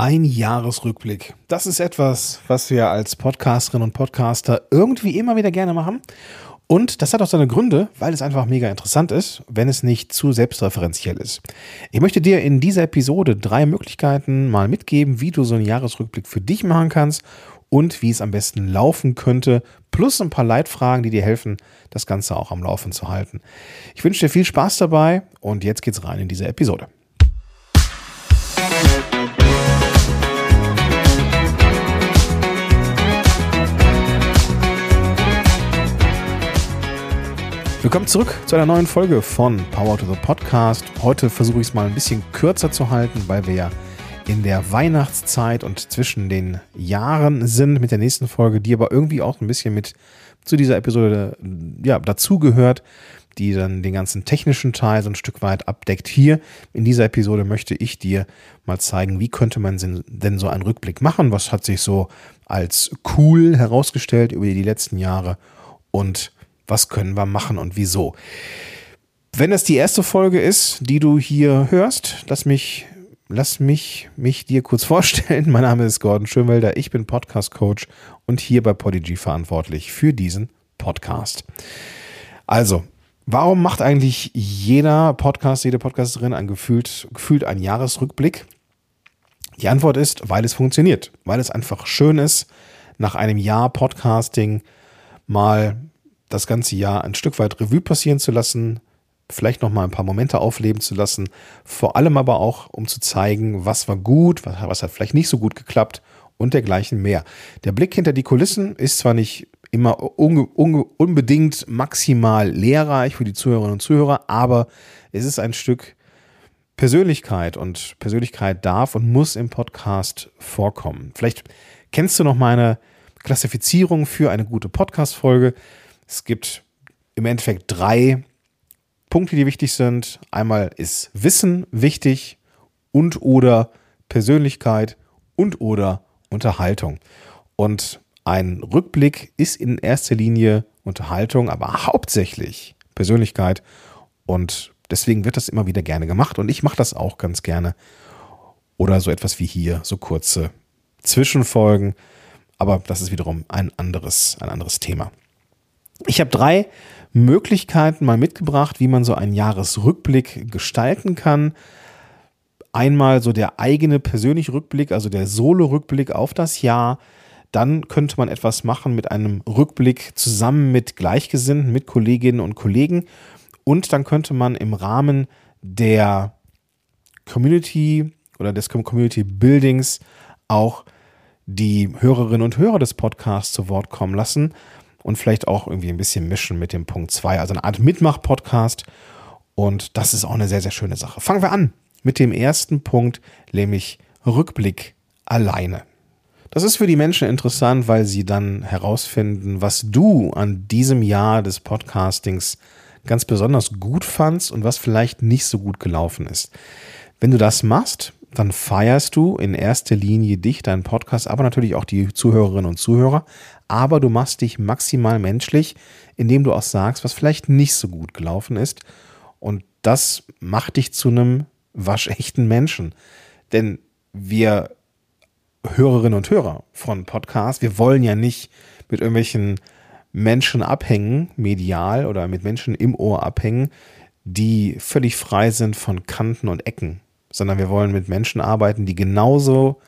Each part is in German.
Ein Jahresrückblick. Das ist etwas, was wir als Podcasterinnen und Podcaster irgendwie immer wieder gerne machen. Und das hat auch seine Gründe, weil es einfach mega interessant ist, wenn es nicht zu selbstreferenziell ist. Ich möchte dir in dieser Episode drei Möglichkeiten mal mitgeben, wie du so einen Jahresrückblick für dich machen kannst und wie es am besten laufen könnte, plus ein paar Leitfragen, die dir helfen, das Ganze auch am Laufen zu halten. Ich wünsche dir viel Spaß dabei und jetzt geht's rein in diese Episode. Willkommen zurück zu einer neuen Folge von Power to the Podcast. Heute versuche ich es mal ein bisschen kürzer zu halten, weil wir ja in der Weihnachtszeit und zwischen den Jahren sind mit der nächsten Folge, die aber irgendwie auch ein bisschen mit zu dieser Episode ja, dazugehört, die dann den ganzen technischen Teil so ein Stück weit abdeckt. Hier in dieser Episode möchte ich dir mal zeigen, wie könnte man denn so einen Rückblick machen, was hat sich so als cool herausgestellt über die letzten Jahre und was können wir machen und wieso. Wenn es die erste Folge ist, die du hier hörst, lass mich, lass mich, mich dir kurz vorstellen. Mein Name ist Gordon Schönwelder, ich bin Podcast Coach und hier bei Podigy verantwortlich für diesen Podcast. Also, warum macht eigentlich jeder Podcast, jede Podcasterin ein gefühlt, gefühlt einen Jahresrückblick? Die Antwort ist, weil es funktioniert, weil es einfach schön ist, nach einem Jahr Podcasting mal das ganze Jahr ein Stück weit Revue passieren zu lassen, vielleicht noch mal ein paar Momente aufleben zu lassen, vor allem aber auch, um zu zeigen, was war gut, was, hat vielleicht nicht so gut geklappt und dergleichen mehr. Der Blick hinter die Kulissen ist zwar nicht immer un, un, unbedingt maximal lehrreich für die Zuhörerinnen und Zuhörer, aber es ist ein Stück Persönlichkeit und Persönlichkeit darf und muss im Podcast vorkommen. Vielleicht kennst du noch meine Klassifizierung für eine gute Podcast-Folge. Es gibt im Endeffekt drei Punkte, die wichtig sind. Einmal ist Wissen wichtig und oder Persönlichkeit und oder Unterhaltung. Und ein Rückblick ist in erster Linie Unterhaltung, aber hauptsächlich Persönlichkeit. Und deswegen wird das immer wieder gerne gemacht. Und ich mache das auch ganz gerne. Oder so etwas wie hier, so kurze Zwischenfolgen. Aber das ist wiederum ein anderes, ein anderes Thema. Ich habe drei Möglichkeiten mal mitgebracht, wie man so einen Jahresrückblick gestalten kann. Einmal so der eigene persönliche Rückblick, also der Solo-Rückblick auf das Jahr. Dann könnte man etwas machen mit einem Rückblick zusammen mit Gleichgesinnten, mit Kolleginnen und Kollegen. Und dann könnte man im Rahmen der Community oder des Community Buildings auch die Hörerinnen und Hörer des Podcasts zu Wort kommen lassen und vielleicht auch irgendwie ein bisschen mischen mit dem Punkt 2, also eine Art Mitmach-Podcast. Und das ist auch eine sehr, sehr schöne Sache. Fangen wir an mit dem ersten Punkt, nämlich Rückblick alleine. Das ist für die Menschen interessant, weil sie dann herausfinden, was du an diesem Jahr des Podcastings ganz besonders gut fandst und was vielleicht nicht so gut gelaufen ist. Wenn du das machst, dann feierst du in erster Linie dich, deinen Podcast, aber natürlich auch die Zuhörerinnen und Zuhörer. Aber du machst dich maximal menschlich, indem du auch sagst, was vielleicht nicht so gut gelaufen ist. Und das macht dich zu einem waschechten Menschen. Denn wir Hörerinnen und Hörer von Podcasts, wir wollen ja nicht mit irgendwelchen Menschen abhängen, medial oder mit Menschen im Ohr abhängen, die völlig frei sind von Kanten und Ecken sondern wir wollen mit Menschen arbeiten, die genauso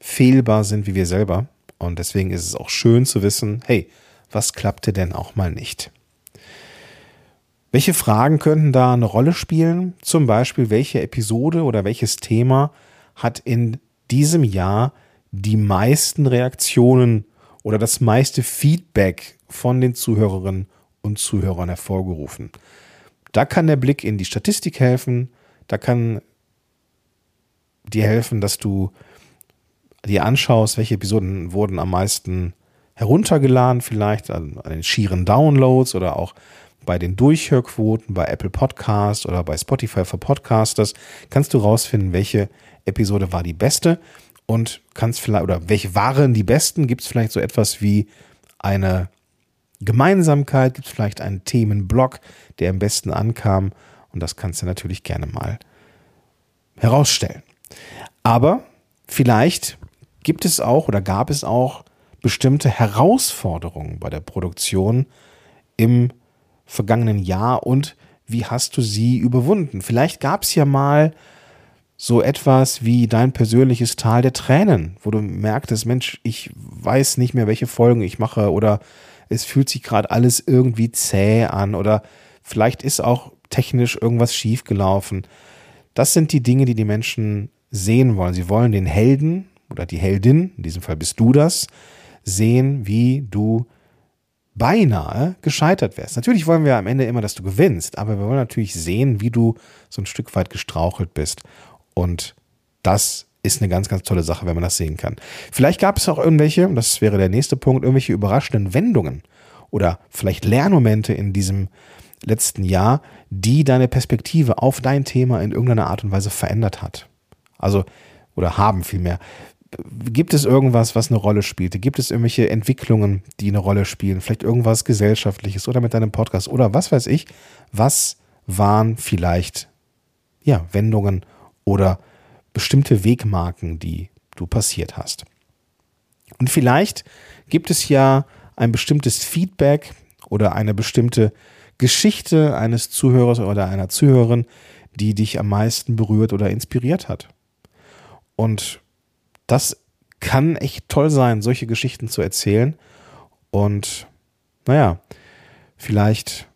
fehlbar sind wie wir selber. Und deswegen ist es auch schön zu wissen, hey, was klappte denn auch mal nicht? Welche Fragen könnten da eine Rolle spielen? Zum Beispiel, welche Episode oder welches Thema hat in diesem Jahr die meisten Reaktionen oder das meiste Feedback von den Zuhörerinnen und Zuhörern hervorgerufen? Da kann der Blick in die Statistik helfen, da kann dir helfen, dass du dir anschaust, welche Episoden wurden am meisten heruntergeladen, vielleicht an, an den schieren Downloads oder auch bei den Durchhörquoten bei Apple Podcast oder bei Spotify für Podcasters, kannst du rausfinden, welche Episode war die beste und kannst vielleicht, oder welche waren die besten? Gibt es vielleicht so etwas wie eine Gemeinsamkeit? Gibt es vielleicht einen Themenblock, der am besten ankam? Und das kannst du natürlich gerne mal herausstellen. Aber vielleicht gibt es auch oder gab es auch bestimmte Herausforderungen bei der Produktion im vergangenen Jahr und wie hast du sie überwunden? Vielleicht gab es ja mal so etwas wie dein persönliches Tal der Tränen, wo du merktest, Mensch, ich weiß nicht mehr, welche Folgen ich mache oder es fühlt sich gerade alles irgendwie zäh an oder vielleicht ist auch technisch irgendwas schiefgelaufen. Das sind die Dinge, die die Menschen sehen wollen. Sie wollen den Helden oder die Heldin, in diesem Fall bist du das, sehen, wie du beinahe gescheitert wärst. Natürlich wollen wir am Ende immer, dass du gewinnst, aber wir wollen natürlich sehen, wie du so ein Stück weit gestrauchelt bist. Und das ist eine ganz, ganz tolle Sache, wenn man das sehen kann. Vielleicht gab es auch irgendwelche, und das wäre der nächste Punkt, irgendwelche überraschenden Wendungen oder vielleicht Lernmomente in diesem letzten Jahr, die deine Perspektive auf dein Thema in irgendeiner Art und Weise verändert hat. Also, oder haben vielmehr. Gibt es irgendwas, was eine Rolle spielte? Gibt es irgendwelche Entwicklungen, die eine Rolle spielen? Vielleicht irgendwas Gesellschaftliches oder mit deinem Podcast oder was weiß ich? Was waren vielleicht, ja, Wendungen oder bestimmte Wegmarken, die du passiert hast? Und vielleicht gibt es ja ein bestimmtes Feedback oder eine bestimmte Geschichte eines Zuhörers oder einer Zuhörerin, die dich am meisten berührt oder inspiriert hat. Und das kann echt toll sein, solche Geschichten zu erzählen. Und naja, vielleicht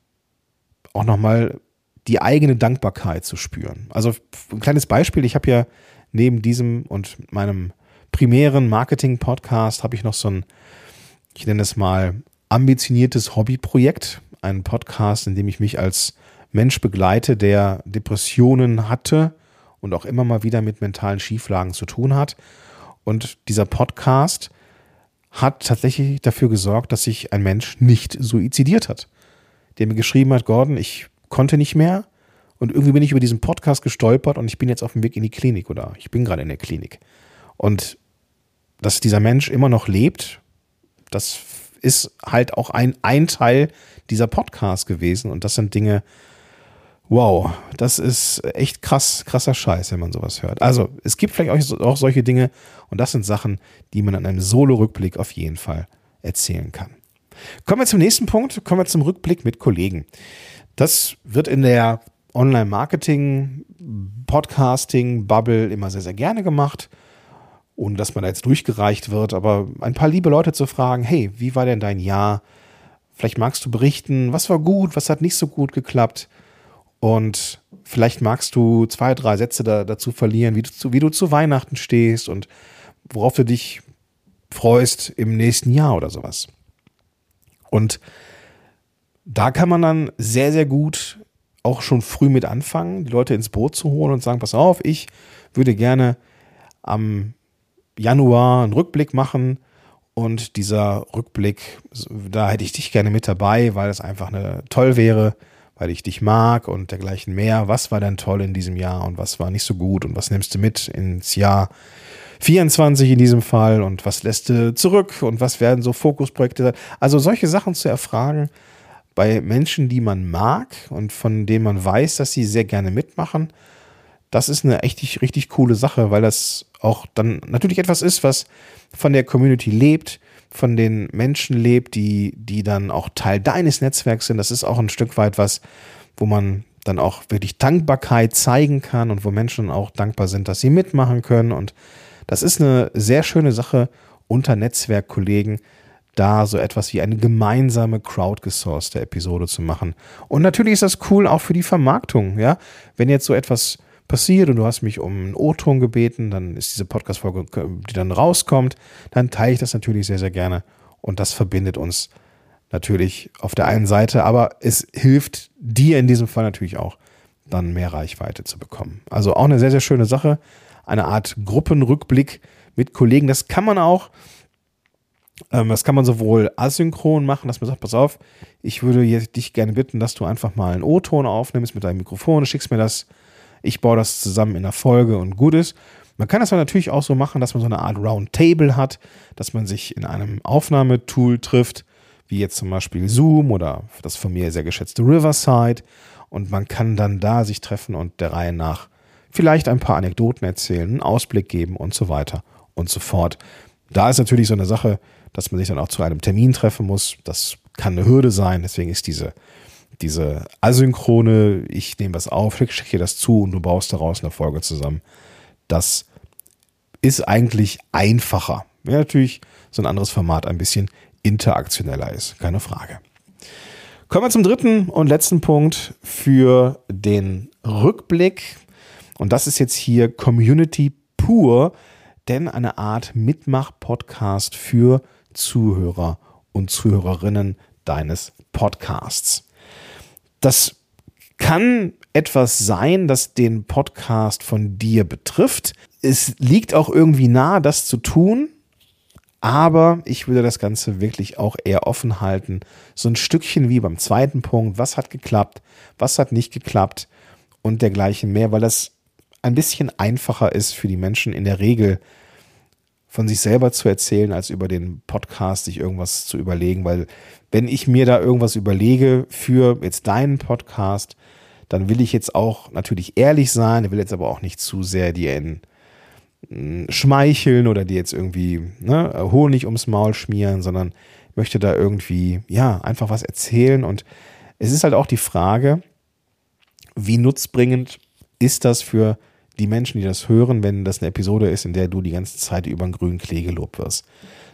auch nochmal die eigene Dankbarkeit zu spüren. Also ein kleines Beispiel, ich habe ja neben diesem und meinem primären Marketing-Podcast habe ich noch so ein, ich nenne es mal, ambitioniertes Hobbyprojekt, einen Podcast, in dem ich mich als Mensch begleite, der Depressionen hatte und auch immer mal wieder mit mentalen Schieflagen zu tun hat und dieser Podcast hat tatsächlich dafür gesorgt, dass sich ein Mensch nicht suizidiert hat. Der mir geschrieben hat, Gordon, ich konnte nicht mehr und irgendwie bin ich über diesen Podcast gestolpert und ich bin jetzt auf dem Weg in die Klinik oder ich bin gerade in der Klinik. Und dass dieser Mensch immer noch lebt, das ist halt auch ein, ein Teil dieser Podcast gewesen und das sind Dinge, Wow, das ist echt krass, krasser Scheiß, wenn man sowas hört. Also, es gibt vielleicht auch solche Dinge und das sind Sachen, die man an einem Solo-Rückblick auf jeden Fall erzählen kann. Kommen wir zum nächsten Punkt, kommen wir zum Rückblick mit Kollegen. Das wird in der Online-Marketing, Podcasting, Bubble immer sehr, sehr gerne gemacht, ohne dass man da jetzt durchgereicht wird, aber ein paar liebe Leute zu fragen, hey, wie war denn dein Jahr? Vielleicht magst du berichten, was war gut, was hat nicht so gut geklappt? Und vielleicht magst du zwei, drei Sätze da, dazu verlieren, wie du, zu, wie du zu Weihnachten stehst und worauf du dich freust im nächsten Jahr oder sowas. Und da kann man dann sehr, sehr gut auch schon früh mit anfangen, die Leute ins Boot zu holen und sagen, pass auf, ich würde gerne am Januar einen Rückblick machen und dieser Rückblick, da hätte ich dich gerne mit dabei, weil es einfach eine, toll wäre, weil ich dich mag und dergleichen mehr. Was war denn toll in diesem Jahr und was war nicht so gut und was nimmst du mit ins Jahr 24 in diesem Fall und was lässt du zurück und was werden so Fokusprojekte sein? Also solche Sachen zu erfragen bei Menschen, die man mag und von denen man weiß, dass sie sehr gerne mitmachen, das ist eine echt richtig coole Sache, weil das auch dann natürlich etwas ist, was von der Community lebt, von den Menschen lebt, die, die dann auch Teil deines Netzwerks sind. Das ist auch ein Stück weit was, wo man dann auch wirklich Dankbarkeit zeigen kann und wo Menschen auch dankbar sind, dass sie mitmachen können. Und das ist eine sehr schöne Sache unter Netzwerkkollegen, da so etwas wie eine gemeinsame crowdgesourcete Episode zu machen. Und natürlich ist das cool auch für die Vermarktung, ja. Wenn jetzt so etwas passiert und du hast mich um einen O-Ton gebeten, dann ist diese Podcast-Folge, die dann rauskommt, dann teile ich das natürlich sehr, sehr gerne. Und das verbindet uns natürlich auf der einen Seite, aber es hilft dir in diesem Fall natürlich auch, dann mehr Reichweite zu bekommen. Also auch eine sehr, sehr schöne Sache. Eine Art Gruppenrückblick mit Kollegen. Das kann man auch, ähm, das kann man sowohl asynchron machen, dass man sagt, pass auf, ich würde dich gerne bitten, dass du einfach mal einen O-Ton aufnimmst mit deinem Mikrofon, schickst mir das ich baue das zusammen in der Folge und gut ist. Man kann das aber natürlich auch so machen, dass man so eine Art Roundtable hat, dass man sich in einem Aufnahmetool trifft, wie jetzt zum Beispiel Zoom oder das von mir sehr geschätzte Riverside. Und man kann dann da sich treffen und der Reihe nach vielleicht ein paar Anekdoten erzählen, einen Ausblick geben und so weiter und so fort. Da ist natürlich so eine Sache, dass man sich dann auch zu einem Termin treffen muss. Das kann eine Hürde sein. Deswegen ist diese, diese asynchrone, ich nehme was auf, schicke das zu und du baust daraus eine Folge zusammen. Das ist eigentlich einfacher. Ja, natürlich so ein anderes Format ein bisschen interaktioneller ist, keine Frage. Kommen wir zum dritten und letzten Punkt für den Rückblick. Und das ist jetzt hier Community pur, denn eine Art Mitmach-Podcast für Zuhörer und Zuhörerinnen deines Podcasts. Das kann etwas sein, das den Podcast von dir betrifft. Es liegt auch irgendwie nahe, das zu tun, aber ich würde das Ganze wirklich auch eher offen halten. So ein Stückchen wie beim zweiten Punkt. Was hat geklappt? Was hat nicht geklappt? Und dergleichen mehr, weil das ein bisschen einfacher ist für die Menschen in der Regel von sich selber zu erzählen, als über den Podcast sich irgendwas zu überlegen. Weil wenn ich mir da irgendwas überlege für jetzt deinen Podcast, dann will ich jetzt auch natürlich ehrlich sein, will jetzt aber auch nicht zu sehr dir in schmeicheln oder die jetzt irgendwie ne, Honig ums Maul schmieren, sondern möchte da irgendwie, ja, einfach was erzählen. Und es ist halt auch die Frage, wie nutzbringend ist das für die Menschen, die das hören, wenn das eine Episode ist, in der du die ganze Zeit über einen grünen Klee gelobt wirst.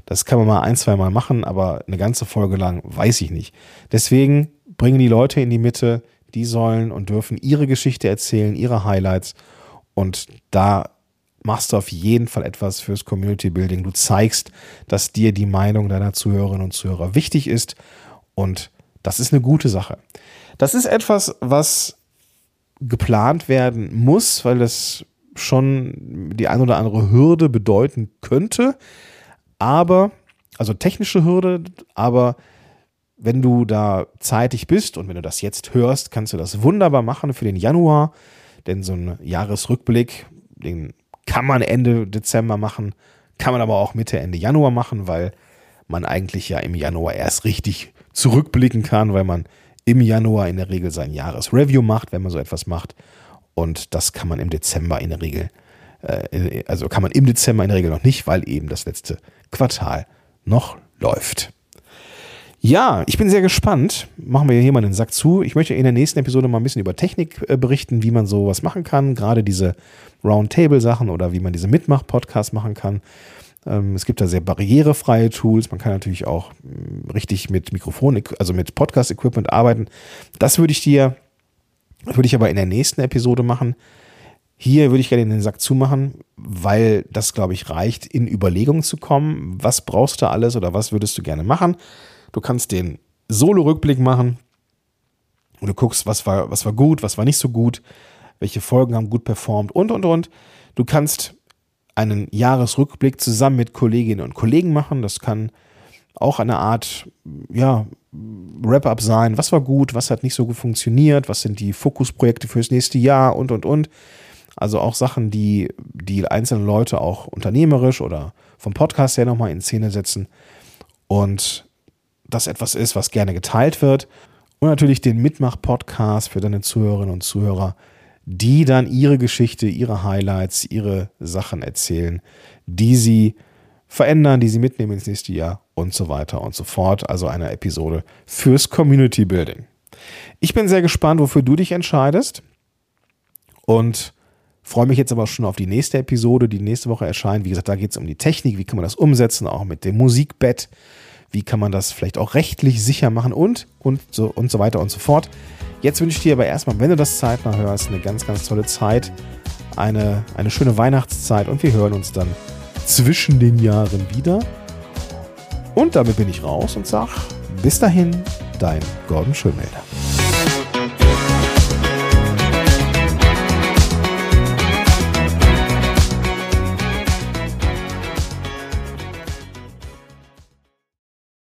Das kann man mal ein, zwei Mal machen, aber eine ganze Folge lang weiß ich nicht. Deswegen bringen die Leute in die Mitte, die sollen und dürfen ihre Geschichte erzählen, ihre Highlights. Und da machst du auf jeden Fall etwas fürs Community Building. Du zeigst, dass dir die Meinung deiner Zuhörerinnen und Zuhörer wichtig ist und das ist eine gute Sache. Das ist etwas, was geplant werden muss, weil das schon die ein oder andere Hürde bedeuten könnte, aber also technische Hürde, aber wenn du da zeitig bist und wenn du das jetzt hörst, kannst du das wunderbar machen für den Januar, denn so ein Jahresrückblick, den kann man Ende Dezember machen, kann man aber auch Mitte, Ende Januar machen, weil man eigentlich ja im Januar erst richtig zurückblicken kann, weil man im Januar in der Regel sein Jahresreview macht, wenn man so etwas macht. Und das kann man im Dezember in der Regel, äh, also kann man im Dezember in der Regel noch nicht, weil eben das letzte Quartal noch läuft. Ja, ich bin sehr gespannt. Machen wir hier mal den Sack zu. Ich möchte in der nächsten Episode mal ein bisschen über Technik äh, berichten, wie man sowas machen kann. Gerade diese Roundtable-Sachen oder wie man diese Mitmach-Podcasts machen kann. Ähm, es gibt da sehr barrierefreie Tools. Man kann natürlich auch mm, richtig mit Mikrofon, also mit Podcast-Equipment arbeiten. Das würde ich dir, würde ich aber in der nächsten Episode machen. Hier würde ich gerne den Sack zumachen, weil das, glaube ich, reicht, in Überlegungen zu kommen. Was brauchst du alles oder was würdest du gerne machen? Du kannst den Solo-Rückblick machen und du guckst, was war, was war gut, was war nicht so gut, welche Folgen haben gut performt und, und, und. Du kannst einen Jahresrückblick zusammen mit Kolleginnen und Kollegen machen. Das kann auch eine Art, ja, Wrap-up sein. Was war gut, was hat nicht so gut funktioniert, was sind die Fokusprojekte fürs nächste Jahr und, und, und. Also auch Sachen, die die einzelnen Leute auch unternehmerisch oder vom Podcast her nochmal in Szene setzen. Und das etwas ist, was gerne geteilt wird. Und natürlich den Mitmach-Podcast für deine Zuhörerinnen und Zuhörer, die dann ihre Geschichte, ihre Highlights, ihre Sachen erzählen, die sie verändern, die sie mitnehmen ins nächste Jahr und so weiter und so fort. Also eine Episode fürs Community Building. Ich bin sehr gespannt, wofür du dich entscheidest und freue mich jetzt aber schon auf die nächste Episode, die nächste Woche erscheint. Wie gesagt, da geht es um die Technik, wie kann man das umsetzen, auch mit dem Musikbett wie kann man das vielleicht auch rechtlich sicher machen und, und, so, und so weiter und so fort. Jetzt wünsche ich dir aber erstmal, wenn du das zeitnah hörst, eine ganz, ganz tolle Zeit, eine, eine schöne Weihnachtszeit und wir hören uns dann zwischen den Jahren wieder. Und damit bin ich raus und sag bis dahin, dein Gordon Schönmelder.